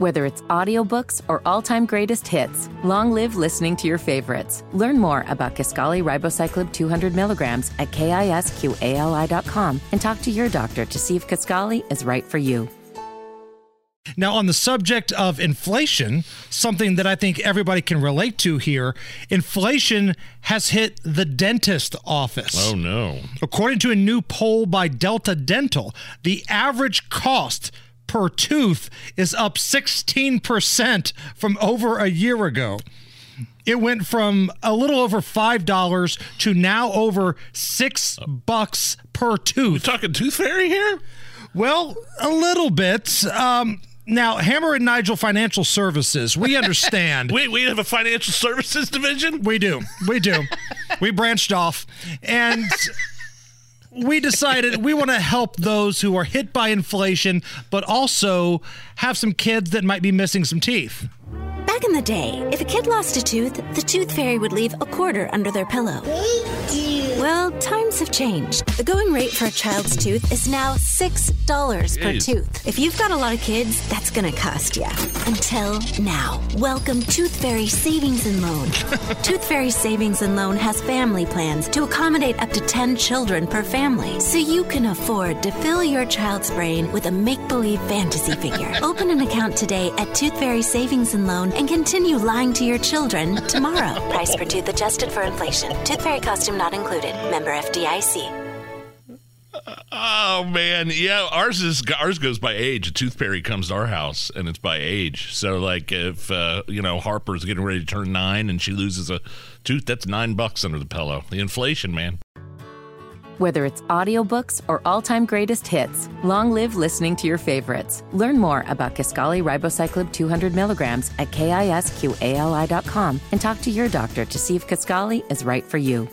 Whether it's audiobooks or all-time greatest hits, long live listening to your favorites. Learn more about Kisqali Ribociclib 200 milligrams at kisqali.com and talk to your doctor to see if Kisqali is right for you. Now, on the subject of inflation, something that I think everybody can relate to here, inflation has hit the dentist office. Oh, no. According to a new poll by Delta Dental, the average cost per tooth is up 16% from over a year ago. It went from a little over $5 to now over 6 bucks per tooth. Talking tooth fairy here? Well, a little bit. Um, now, Hammer and Nigel Financial Services, we understand. Wait, we have a financial services division? we do. We do. we branched off. And we decided we want to help those who are hit by inflation, but also have some kids that might be missing some teeth. Back in the day, if a kid lost a tooth, the tooth fairy would leave a quarter under their pillow. Well, times have changed. The going rate for a child's tooth is now $6 per tooth. If you've got a lot of kids, that's gonna cost you. Until now. Welcome Tooth Fairy Savings and Loan. Tooth Fairy Savings and Loan has family plans to accommodate up to 10 children per family, so you can afford to fill your child's brain with a make-believe fantasy figure. Open an account today at Tooth Fairy Savings and Loan and continue lying to your children tomorrow. Price per tooth adjusted for inflation. Tooth Fairy costume not included. Member FDIC. Oh man, yeah. Ours is ours goes by age. A tooth fairy comes to our house, and it's by age. So like, if uh, you know Harper's getting ready to turn nine, and she loses a tooth, that's nine bucks under the pillow. The inflation, man. Whether it's audiobooks or all-time greatest hits, long live listening to your favorites. Learn more about Kisqali Ribociclib 200 milligrams at kisqali.com and talk to your doctor to see if Kisqali is right for you.